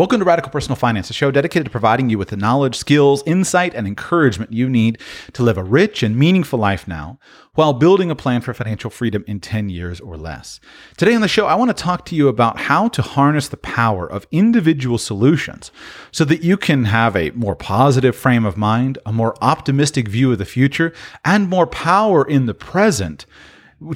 Welcome to Radical Personal Finance, a show dedicated to providing you with the knowledge, skills, insight, and encouragement you need to live a rich and meaningful life now while building a plan for financial freedom in 10 years or less. Today on the show, I want to talk to you about how to harness the power of individual solutions so that you can have a more positive frame of mind, a more optimistic view of the future, and more power in the present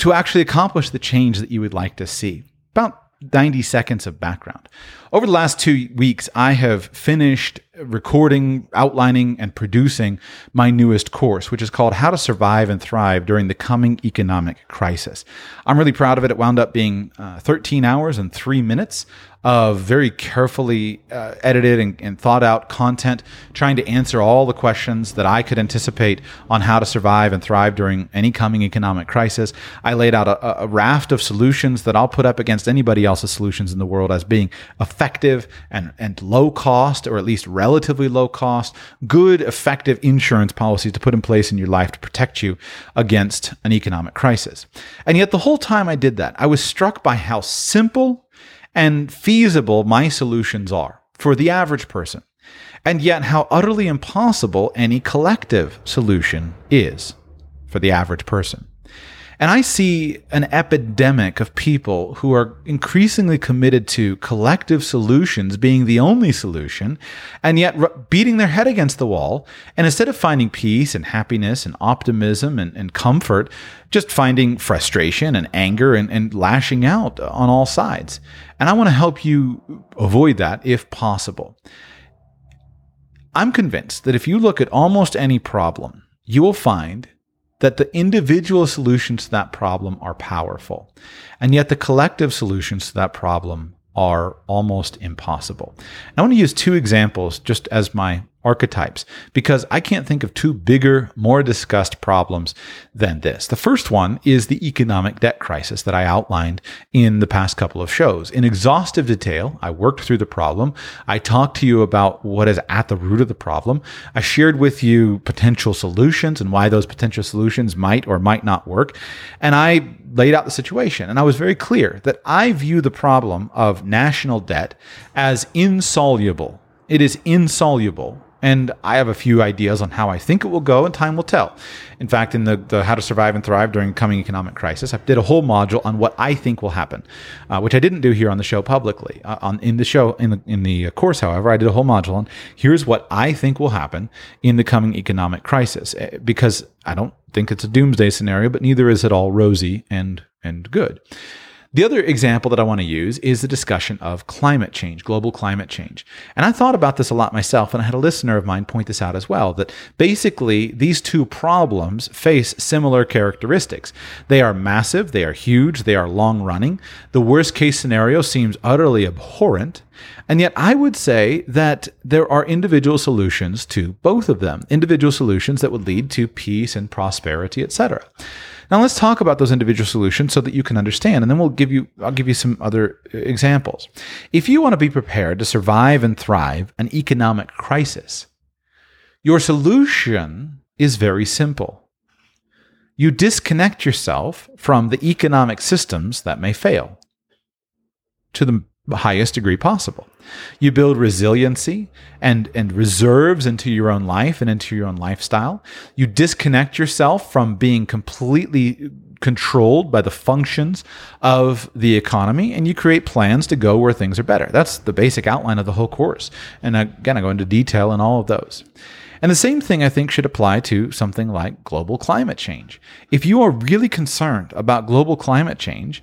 to actually accomplish the change that you would like to see. About 90 seconds of background. Over the last two weeks, I have finished recording, outlining, and producing my newest course, which is called How to Survive and Thrive During the Coming Economic Crisis. I'm really proud of it. It wound up being uh, 13 hours and three minutes of very carefully uh, edited and, and, thought out content, trying to answer all the questions that I could anticipate on how to survive and thrive during any coming economic crisis. I laid out a, a raft of solutions that I'll put up against anybody else's solutions in the world as being effective and, and low cost, or at least relatively low cost, good, effective insurance policies to put in place in your life to protect you against an economic crisis. And yet, the whole time I did that, I was struck by how simple and feasible my solutions are for the average person, and yet how utterly impossible any collective solution is for the average person. And I see an epidemic of people who are increasingly committed to collective solutions being the only solution, and yet beating their head against the wall. And instead of finding peace and happiness and optimism and, and comfort, just finding frustration and anger and, and lashing out on all sides. And I want to help you avoid that if possible. I'm convinced that if you look at almost any problem, you will find that the individual solutions to that problem are powerful. And yet the collective solutions to that problem are almost impossible. I want to use two examples just as my archetypes because I can't think of two bigger, more discussed problems than this. The first one is the economic debt crisis that I outlined in the past couple of shows. In exhaustive detail, I worked through the problem. I talked to you about what is at the root of the problem. I shared with you potential solutions and why those potential solutions might or might not work. And I laid out the situation. And I was very clear that I view the problem of national debt as insoluble. It is insoluble and I have a few ideas on how I think it will go, and time will tell. In fact, in the, the How to Survive and Thrive During Coming Economic Crisis, I did a whole module on what I think will happen, uh, which I didn't do here on the show publicly. Uh, on in the show in the in the course, however, I did a whole module on here's what I think will happen in the coming economic crisis, eh, because I don't think it's a doomsday scenario, but neither is it all rosy and and good. The other example that I want to use is the discussion of climate change, global climate change. And I thought about this a lot myself, and I had a listener of mine point this out as well that basically these two problems face similar characteristics. They are massive, they are huge, they are long running. The worst case scenario seems utterly abhorrent. And yet, I would say that there are individual solutions to both of them, individual solutions that would lead to peace and prosperity, etc. Now let's talk about those individual solutions so that you can understand, and then we'll give you I'll give you some other uh, examples. If you want to be prepared to survive and thrive an economic crisis, your solution is very simple. You disconnect yourself from the economic systems that may fail to the highest degree possible. You build resiliency and, and reserves into your own life and into your own lifestyle. You disconnect yourself from being completely controlled by the functions of the economy and you create plans to go where things are better. That's the basic outline of the whole course. And again, I go into detail in all of those. And the same thing I think should apply to something like global climate change. If you are really concerned about global climate change,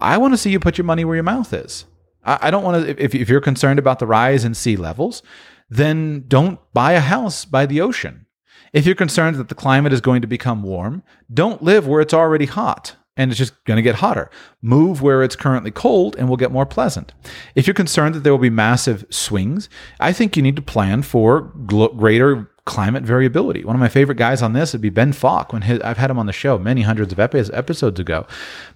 I want to see you put your money where your mouth is. I, don't want to, if, if you're concerned about the rise in sea levels, then don't buy a house by the ocean. If you're concerned that the climate is going to become warm, don't live where it's already hot and it's just going to get hotter. Move where it's currently cold and will get more pleasant. If you're concerned that there will be massive swings, I think you need to plan for greater climate variability. One of my favorite guys on this would be Ben Falk. When his, I've had him on the show many hundreds of episodes ago,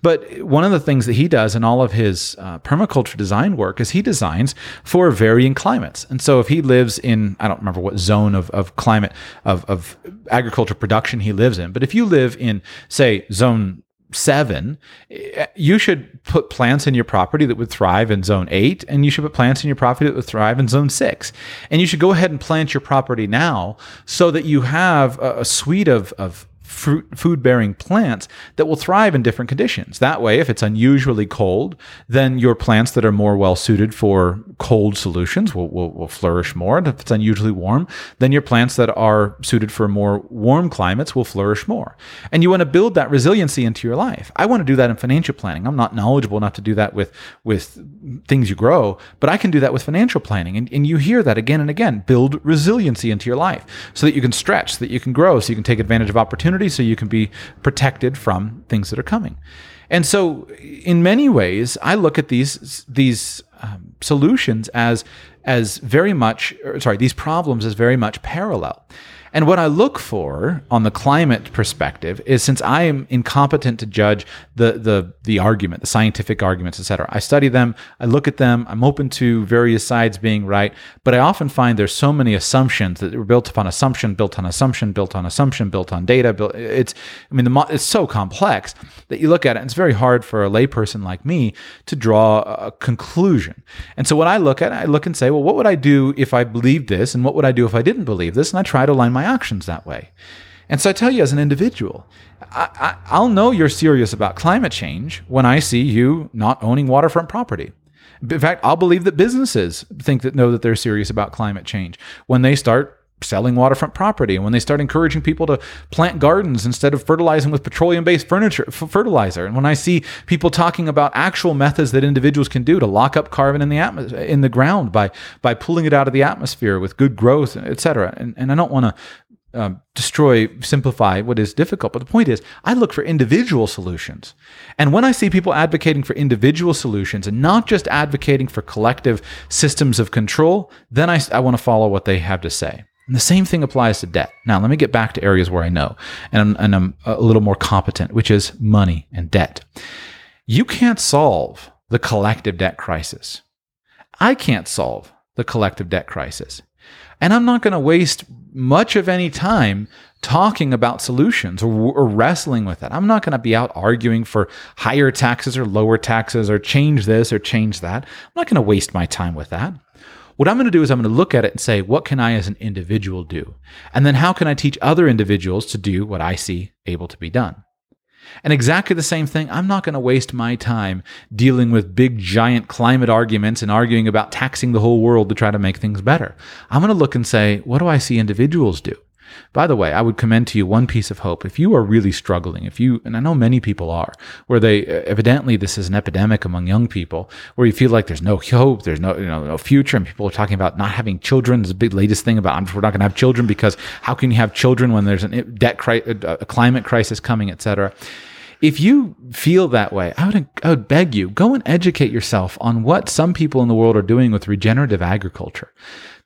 but one of the things that he does in all of his uh, permaculture design work is he designs for varying climates. And so if he lives in I don't remember what zone of, of climate of, of agriculture production he lives in, but if you live in say zone seven, eh, you should put plants in your property that would thrive in zone eight, and you should put plants in your property that would thrive in zone six. And you should go ahead and plant your property now so that you have a, suite of, of food bearing plants that will thrive in different conditions. That way, if it's unusually cold, then your plants that are more well suited for cold solutions will, will, will flourish more. And if it's unusually warm, then your plants that are suited for more warm climates will flourish more. And you want to build that resiliency into your life. I want to do that in financial planning. I'm not knowledgeable enough to do that with, with things you grow, but I can do that with financial planning. And, and you hear that again and again. Build resiliency into your life so that you can stretch, so that you can grow, so you can take advantage of opportunities so you can be protected from things that are coming. And so, in many ways, I look at these these um, solutions as as very much, sorry, these problems as very much parallel. And what I look for on the climate perspective is since I am incompetent to judge the the the argument, the scientific arguments, etc. I study them, I look at them, I'm open to various sides being right, but I often find there's so many assumptions that were built upon assumption, built on assumption, built on assumption, built on data. Built, it's I mean the, it's so complex that you look at it, and it's very hard for a layperson like me to draw a conclusion. And so when I look at I look and say, well, what would I do if I believed this, and what would I do if I didn't believe this? And I try to align my actions that way. And so I tell you, as an individual, I, will know you're serious about climate change when I see you not owning waterfront property. In fact, I'll believe that businesses think that know that they're serious about climate change when they start selling waterfront property and when they start encouraging people to plant gardens instead of fertilizing with petroleum-based furniture f- fertilizer and when i see people talking about actual methods that individuals can do to lock up carbon in the atmos- in the ground by by pulling it out of the atmosphere with good growth et cetera and, and i don't want to um, destroy, simplify what is difficult. But the point is, I look for individual solutions. And when I see people advocating for individual solutions and not just advocating for collective systems of control, then I, I want to follow what they have to say. And the same thing applies to debt. Now, let me get back to areas where I know and I'm, and I'm a little more competent, which is money and debt. You can't solve the collective debt crisis. I can't solve the collective debt crisis. And I'm not going to waste much of any time talking about solutions or, or wrestling with it. I'm not going to be out arguing for higher taxes or lower taxes or change this or change that. I'm not going to waste my time with that. What I'm going to do is I'm going to look at it and say, what can I as an individual do? And then how can I teach other individuals to do what I see able to be done? And exactly the same thing, I'm not going to waste my time dealing with big, giant climate arguments and arguing about taxing the whole world to try to make things better. I'm going to look and say, what do I see individuals do? By the way, I would commend to you one piece of hope. If you are really struggling, if you, and I know many people are, where they evidently this is an epidemic among young people, where you feel like there's no hope, there's no, you know, no future, and people are talking about not having children. There's a big latest thing about we're not going to have children because how can you have children when there's a debt cri- uh, a climate crisis coming, et cetera. If you feel that way, I would, I would beg you, go and educate yourself on what some people in the world are doing with regenerative agriculture.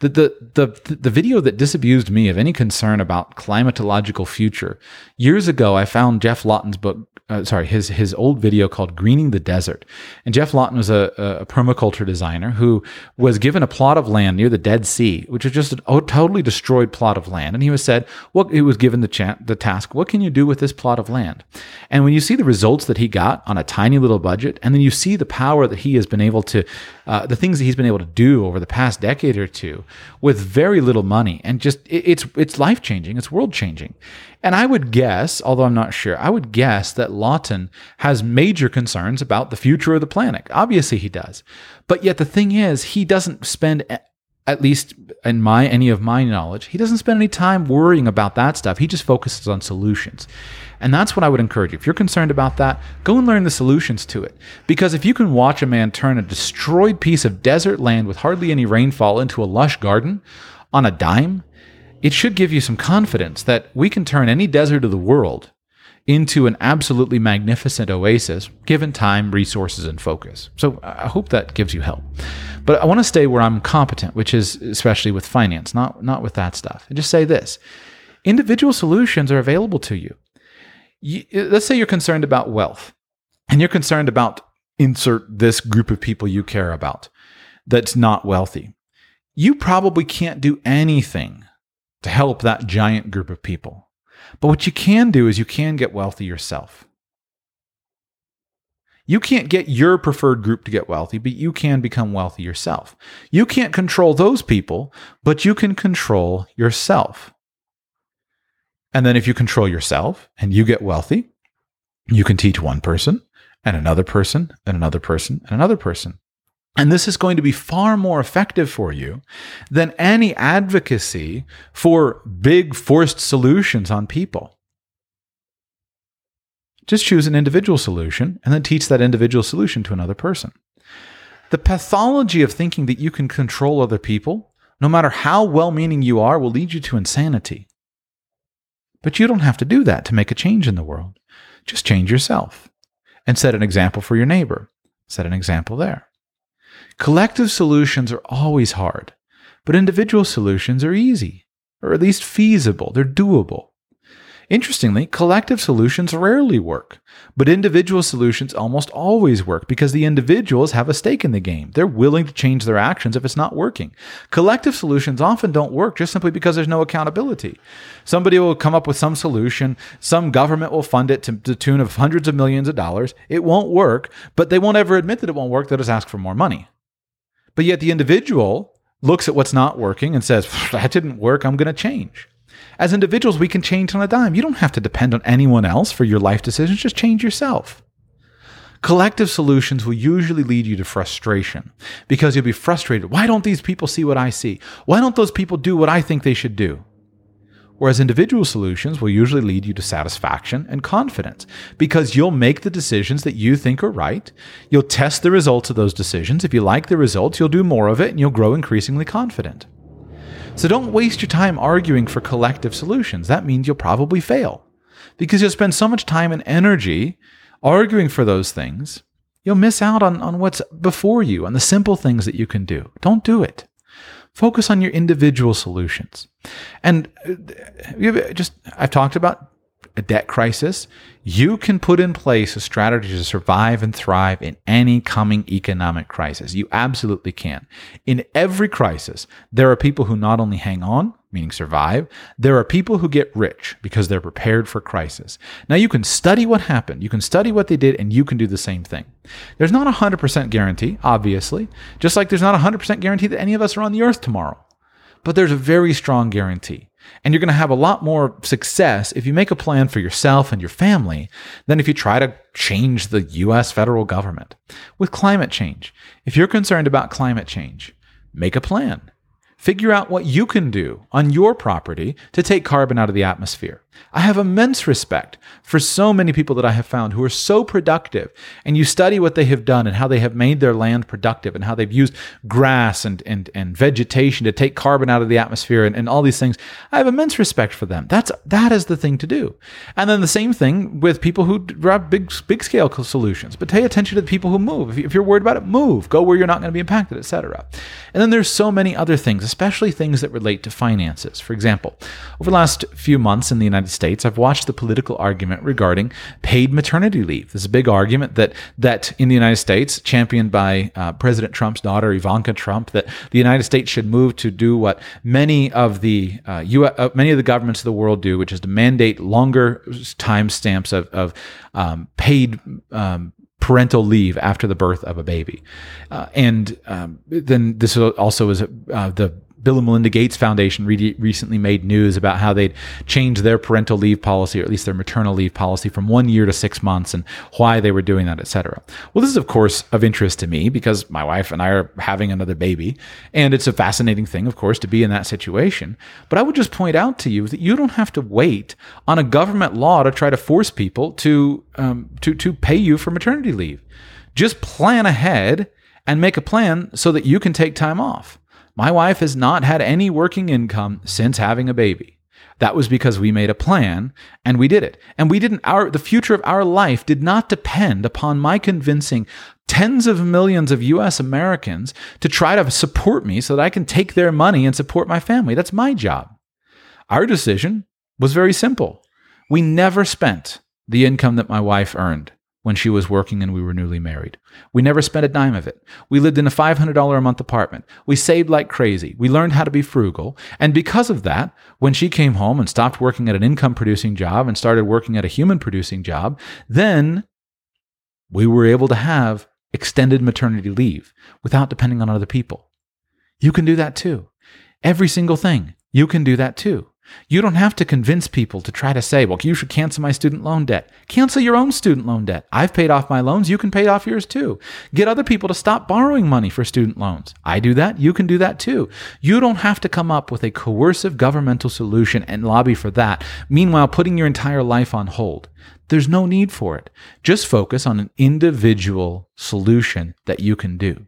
The, the, the, video that disabused me of any concern about climatological future, years ago, I found Geoff Lawton's book, uh, sorry, his his old video called "Greening the Desert." And Geoff Lawton was a, a, permaculture designer who was given a plot of land near the Dead Sea, which was just a totally destroyed plot of land. And he was said, "What?" He was given the cha- the task, "What can you do with this plot of land?" And when you see the results that he got on a tiny little budget, and then you see the power that he has been able to, uh, the things that he's been able to do over the past decade or two with very little money, and just it, it's it's life changing, it's world changing. And I would guess, although I'm not sure, I would guess that Lawton has major concerns about the future of the planet. Obviously, he does. But yet, the thing is, he doesn't spend at least in my any of my knowledge, he doesn't spend any time worrying about that stuff. He just focuses on solutions. And that's what I would encourage you. If you're concerned about that, go and learn the solutions to it. Because if you can watch a man turn a destroyed piece of desert land with hardly any rainfall into a lush garden on a dime, it should give you some confidence that we can turn any desert of the world into an absolutely magnificent oasis given time, resources, and focus. So I hope that gives you help. But I want to stay where I'm competent, which is especially with finance, not, not with that stuff. And just say this individual solutions are available to you. you. Let's say you're concerned about wealth and you're concerned about insert this group of people you care about that's not wealthy. You probably can't do anything to help that giant group of people. But what you can do is you can get wealthy yourself. You can't get your preferred group to get wealthy, but you can become wealthy yourself. You can't control those people, but you can control yourself. And then if you control yourself and you get wealthy, you can teach one person and another person and another person and another person. And this is going to be far more effective for you than any advocacy for big forced solutions on people. Just choose an individual solution and then teach that individual solution to another person. The pathology of thinking that you can control other people, no matter how well meaning you are, will lead you to insanity. But you don't have to do that to make a change in the world. Just change yourself and set an example for your neighbor. Set an example there. Collective solutions are always hard, but individual solutions are easy, or at least feasible. They're doable. Interestingly, collective solutions rarely work, but individual solutions almost always work because the individuals have a stake in the game. They're willing to change their actions if it's not working. Collective solutions often don't work just simply because there's no accountability. Somebody will come up with some solution, some government will fund it to the tune of hundreds of millions of dollars. It won't work, but they won't ever admit that it won't work. They'll just ask for more money. But yet the individual looks at what's not working and says, that didn't work, I'm going to change. As individuals, we can change on a dime. You don't have to depend on anyone else for your life decisions, just change yourself. Collective solutions will usually lead you to frustration because you'll be frustrated. Why don't these people see what I see? Why don't those people do what I think they should do? Whereas individual solutions will usually lead you to satisfaction and confidence because you'll make the decisions that you think are right. You'll test the results of those decisions. If you like the results, you'll do more of it and you'll grow increasingly confident. So don't waste your time arguing for collective solutions. That means you'll probably fail because you'll spend so much time and energy arguing for those things. You'll miss out on, on what's before you, on the simple things that you can do. Don't do it. Focus on your individual solutions. And uh, just, I've talked about a debt crisis, you can put in place a strategy to survive and thrive in any coming economic crisis. You absolutely can. In every crisis, there are people who not only hang on, meaning survive, there are people who get rich because they're prepared for crisis. Now, you can study what happened, you can study what they did, and you can do the same thing. There's not a 100% guarantee, obviously, just like there's not a 100% guarantee that any of us are on the earth tomorrow. But there's a very strong guarantee and you're going to have a lot more success if you make a plan for yourself and your family than if you try to change the US federal government. With climate change, if you're concerned about climate change, make a plan. Figure out what you can do on your property to take carbon out of the atmosphere. I have immense respect for so many people that I have found who are so productive, and you study what they have done and how they have made their land productive and how they've used grass and, and, and vegetation to take carbon out of the atmosphere and, and all these things. I have immense respect for them. That's that is the thing to do. And then the same thing with people who drive big big scale solutions. But pay attention to the people who move. If you're worried about it, move. Go where you're not going to be impacted, etc. And then there's so many other things, especially things that relate to finances. For example, over the last few months in the United States, I've watched the political argument regarding paid maternity leave. There's a big argument that that in the United States, championed by uh, President Trump's daughter Ivanka Trump, that the United States should move to do what many of the uh, US, uh, many of the governments of the world do, which is to mandate longer time stamps of, of um, paid um, parental leave after the birth of a baby. Uh, and um, then this also is uh, the Bill and Melinda Gates Foundation re- recently made news about how they'd changed their parental leave policy, or at least their maternal leave policy, from one year to six months, and why they were doing that, et cetera. Well, this is of course of interest to me because my wife and I are having another baby, and it's a fascinating thing, of course, to be in that situation. But I would just point out to you that you don't have to wait on a government law to try to force people to um, to to pay you for maternity leave. Just plan ahead and make a plan so that you can take time off. My wife has not had any working income since having a baby. That was because we made a plan and we did it. And we didn't our the future of our life did not depend upon my convincing tens of millions of US Americans to try to support me so that I can take their money and support my family. That's my job. Our decision was very simple. We never spent the income that my wife earned when she was working and we were newly married. We never spent a dime of it. We lived in a $500 a month apartment. We saved like crazy. We learned how to be frugal. And because of that, when she came home and stopped working at an income producing job and started working at a human producing job, then we were able to have extended maternity leave without depending on other people. You can do that too. Every single thing, you can do that too. You don't have to convince people to try to say, well, you should cancel my student loan debt. Cancel your own student loan debt. I've paid off my loans. You can pay off yours too. Get other people to stop borrowing money for student loans. I do that. You can do that too. You don't have to come up with a coercive governmental solution and lobby for that, meanwhile, putting your entire life on hold. There's no need for it. Just focus on an individual solution that you can do.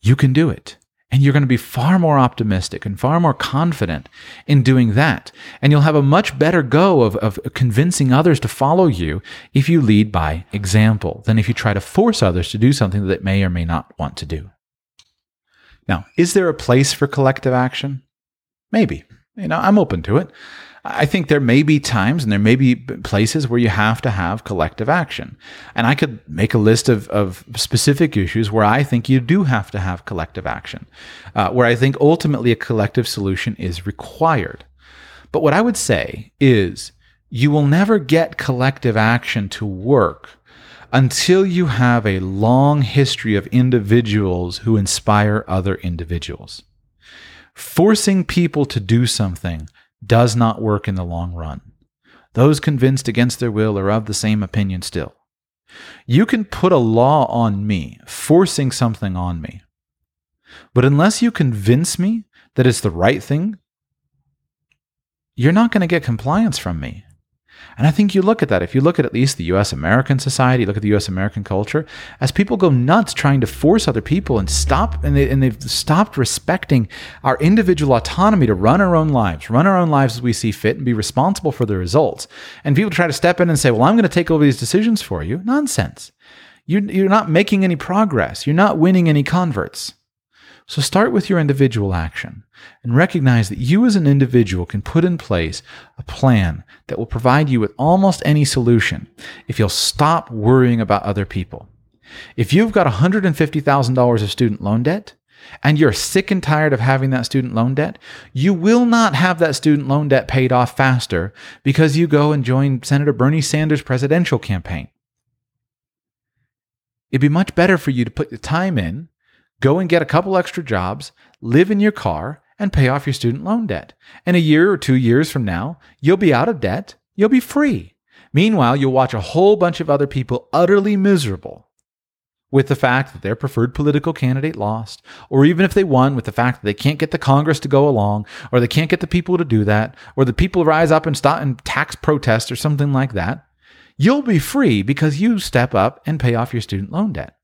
You can do it. And you're going to be far more optimistic and far more confident in doing that. And you'll have a much better go of, of convincing others to follow you if you lead by example than if you try to force others to do something that they may or may not want to do. Now, is there a place for collective action? Maybe. You know, I'm open to it. I think there may be times and there may be places where you have to have collective action. And I could make a list of, of specific issues where I think you do have to have collective action, uh, where I think ultimately a collective solution is required. But what I would say is you will never get collective action to work until you have a long history of individuals who inspire other individuals. Forcing people to do something does not work in the long run. Those convinced against their will are of the same opinion still. You can put a law on me, forcing something on me. But unless you convince me that it's the right thing, you're not going to get compliance from me. And I think you look at that, if you look at at least the US American society, look at the US American culture, as people go nuts trying to force other people and stop, and, they, and they've stopped respecting our individual autonomy to run our own lives, run our own lives as we see fit, and be responsible for the results. And people try to step in and say, well, I'm going to take over these decisions for you. Nonsense. You, you're not making any progress. You're not winning any converts. So start with your individual action and recognize that you as an individual can put in place a plan that will provide you with almost any solution if you'll stop worrying about other people. If you've got $150,000 of student loan debt, and you're sick and tired of having that student loan debt, you will not have that student loan debt paid off faster because you go and join Senator Bernie Sanders' presidential campaign. It'd be much better for you to put the time in Go and get a couple extra jobs, live in your car, and pay off your student loan debt. And a year or two years from now, you'll be out of debt, you'll be free. Meanwhile, you'll watch a whole bunch of other people utterly miserable with the fact that their preferred political candidate lost, or even if they won, with the fact that they can't get the Congress to go along, or they can't get the people to do that, or the people rise up and start in tax protest or something like that. You'll be free because you step up and pay off your student loan debt.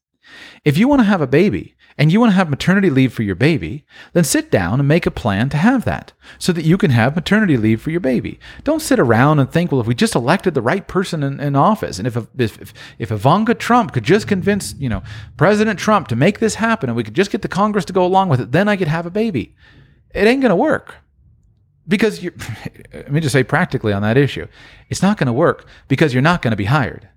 If you want to have a baby and you want to have maternity leave for your baby, then sit down and make a plan to have that so that you can have maternity leave for your baby. Don't sit around and think, well, if we just elected the right person in, in office and if, if, if Ivanka Trump could just convince, you know, President Trump to make this happen and we could just get the Congress to go along with it, then I could have a baby. It ain't going to work. Because you let me just say practically on that issue, it's not going to work because you're not going to be hired.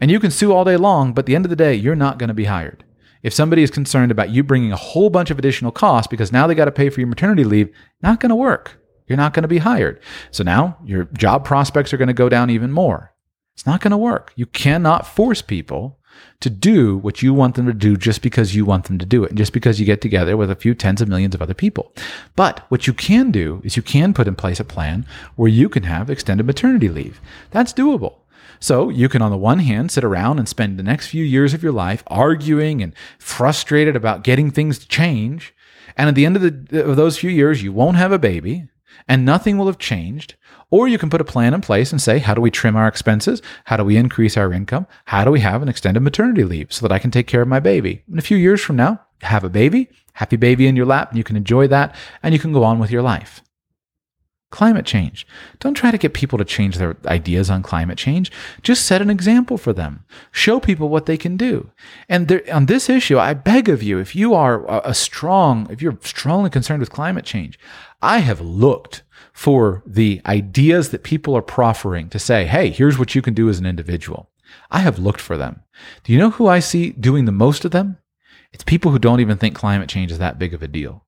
And you can sue all day long, but at the end of the day, you're not going to be hired. If somebody is concerned about you bringing a whole bunch of additional costs because now they got to pay for your maternity leave, not going to work. You're not going to be hired. So now your job prospects are going to go down even more. It's not going to work. You cannot force people to do what you want them to do just because you want them to do it, and just because you get together with a few tens of millions of other people. But what you can do is you can put in place a plan where you can have extended maternity leave. That's doable. So you can, on the one hand, sit around and spend the next few years of your life arguing and frustrated about getting things to change. And at the end of, the, of those few years, you won't have a baby and nothing will have changed. Or you can put a plan in place and say, how do we trim our expenses? How do we increase our income? How do we have an extended maternity leave so that I can take care of my baby? In a few years from now, have a baby, happy baby in your lap, and you can enjoy that and you can go on with your life climate change. Don't try to get people to change their ideas on climate change. Just set an example for them. Show people what they can do. And there, on this issue, I beg of you, if you are a strong, if you're strongly concerned with climate change, I have looked for the ideas that people are proffering to say, hey, here's what you can do as an individual. I have looked for them. Do you know who I see doing the most of them? It's people who don't even think climate change is that big of a deal.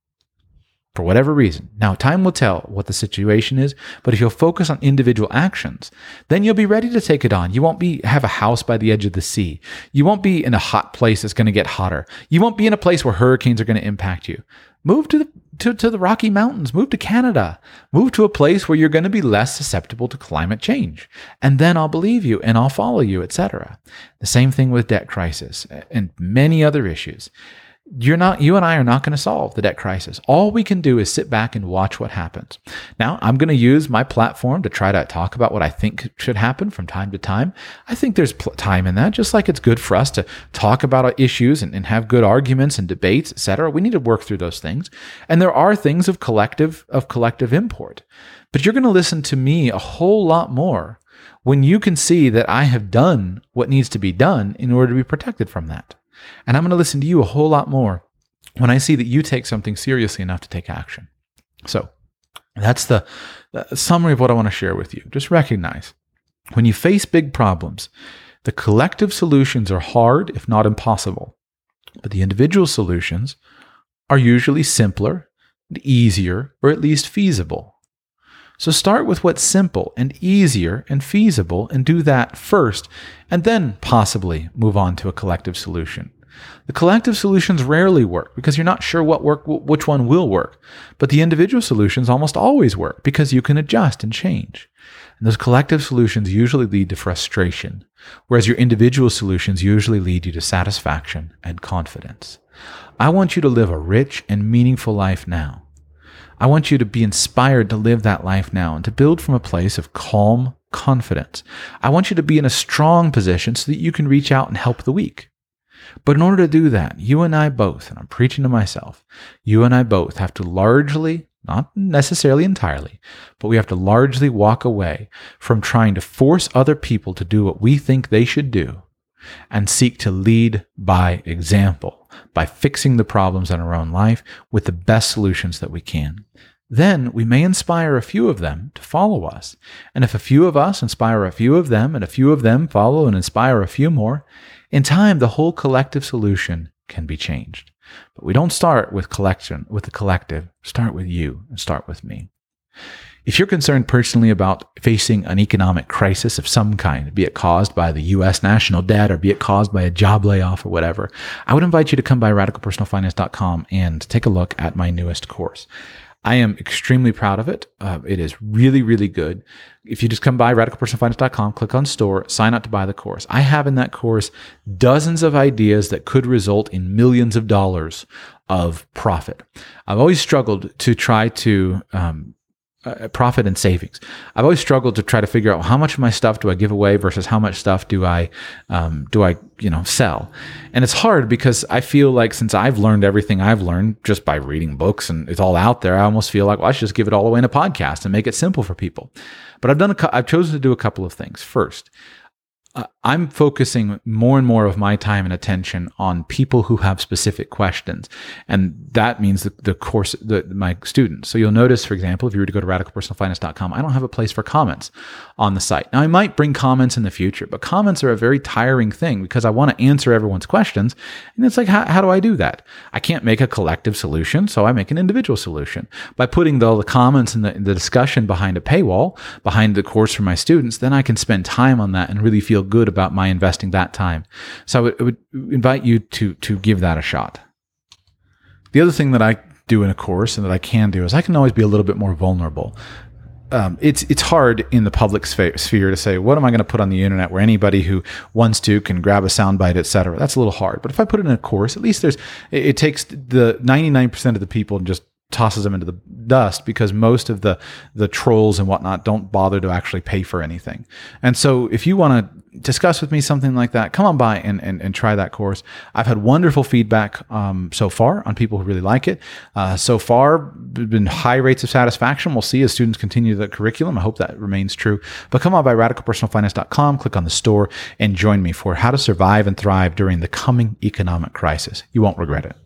For whatever reason. Now, time will tell what the situation is, but if you'll focus on individual actions, then you'll be ready to take it on. You won't be have a house by the edge of the sea. You won't be in a hot place that's going to get hotter. You won't be in a place where hurricanes are going to impact you. Move to the to, to the Rocky Mountains, move to Canada, move to a place where you're going to be less susceptible to climate change. And then I'll believe you and I'll follow you, etc. The same thing with debt crisis and many other issues you're not you and I are not going to solve the debt crisis. All we can do is sit back and watch what happens. Now, I'm going to use my platform to try to talk about what I think should happen from time to time. I think there's pl- time in that, just like it's good for us to talk about issues and, and have good arguments and debates, etc. We need to work through those things. And there are things of collective of collective import. But you're going to listen to me a whole lot more when you can see that I have done what needs to be done in order to be protected from that. And I'm going to listen to you a whole lot more when I see that you take something seriously enough to take action. So that's the, summary of what I want to share with you. Just recognize when you face big problems, the collective solutions are hard, if not impossible, but the individual solutions are usually simpler easier, or at least feasible. So start with what's simple and easier and feasible and do that first, and then possibly move on to a collective solution. The collective solutions rarely work because you're not sure what work which one will work, but the individual solutions almost always work because you can adjust and change. And those collective solutions usually lead to frustration, whereas your individual solutions usually lead you to satisfaction and confidence. I want you to live a rich and meaningful life now. I want you to be inspired to live that life now and to build from a place of calm confidence. I want you to be in a strong position so that you can reach out and help the weak. But in order to do that, you and I both, and I'm preaching to myself, you and I both have to largely, not necessarily entirely, but we have to largely walk away from trying to force other people to do what we think they should do and seek to lead by example by fixing the problems in our own life with the best solutions that we can. Then we may inspire a few of them to follow us. And if a few of us inspire a few of them, and a few of them follow and inspire a few more, in time the whole collective solution can be changed. But we don't start with collection, with the collective. Start with you and start with me. If you're concerned personally about facing an economic crisis of some kind, be it caused by the US national debt or be it caused by a job layoff or whatever, I would invite you to come by radicalpersonalfinance.com and take a look at my newest course. I am extremely proud of it. Uh, it is really, really good. If you just come by radicalpersonalfinance.com, click on store, sign up to buy the course. I have in that course dozens of ideas that could result in millions of dollars of profit. I've always struggled to try to um, uh, profit and savings. I've always struggled to try to figure out how much of my stuff do I give away versus how much stuff do I um, do I you know sell, and it's hard because I feel like since I've learned everything I've learned just by reading books and it's all out there, I almost feel like well I should just give it all away in a podcast and make it simple for people. But I've done a, I've chosen to do a couple of things. First, I'm focusing more and more of my time and attention on people who have specific questions. And that means the, the course, the, my students. So you'll notice, for example, if you were to go to radicalpersonalfinance.com, I don't have a place for comments on the site. Now, I might bring comments in the future, but comments are a very tiring thing because I want to answer everyone's questions. And it's like, how, how do I do that? I can't make a collective solution, so I make an individual solution. By putting the, the comments and the, the discussion behind a paywall, behind the course for my students, then I can spend time on that and really feel good about my investing that time. So I would, I would invite you to to give that a shot. The other thing that I do in a course and that I can do is I can always be a little bit more vulnerable. Um, it's it's hard in the public sphere to say what am I going to put on the internet where anybody who wants to can grab a soundbite, etc. That's a little hard. But if I put it in a course, at least there's it, it takes the 99% of the people and just tosses them into the dust because most of the the trolls and whatnot don't bother to actually pay for anything. And so if you want to discuss with me something like that, come on by and, and, and try that course. I've had wonderful feedback um, so far on people who really like it. Uh, so far, been high rates of satisfaction. We'll see as students continue the curriculum. I hope that remains true. But come on by radicalpersonalfinance.com, click on the store, and join me for how to survive and thrive during the coming economic crisis. You won't regret it.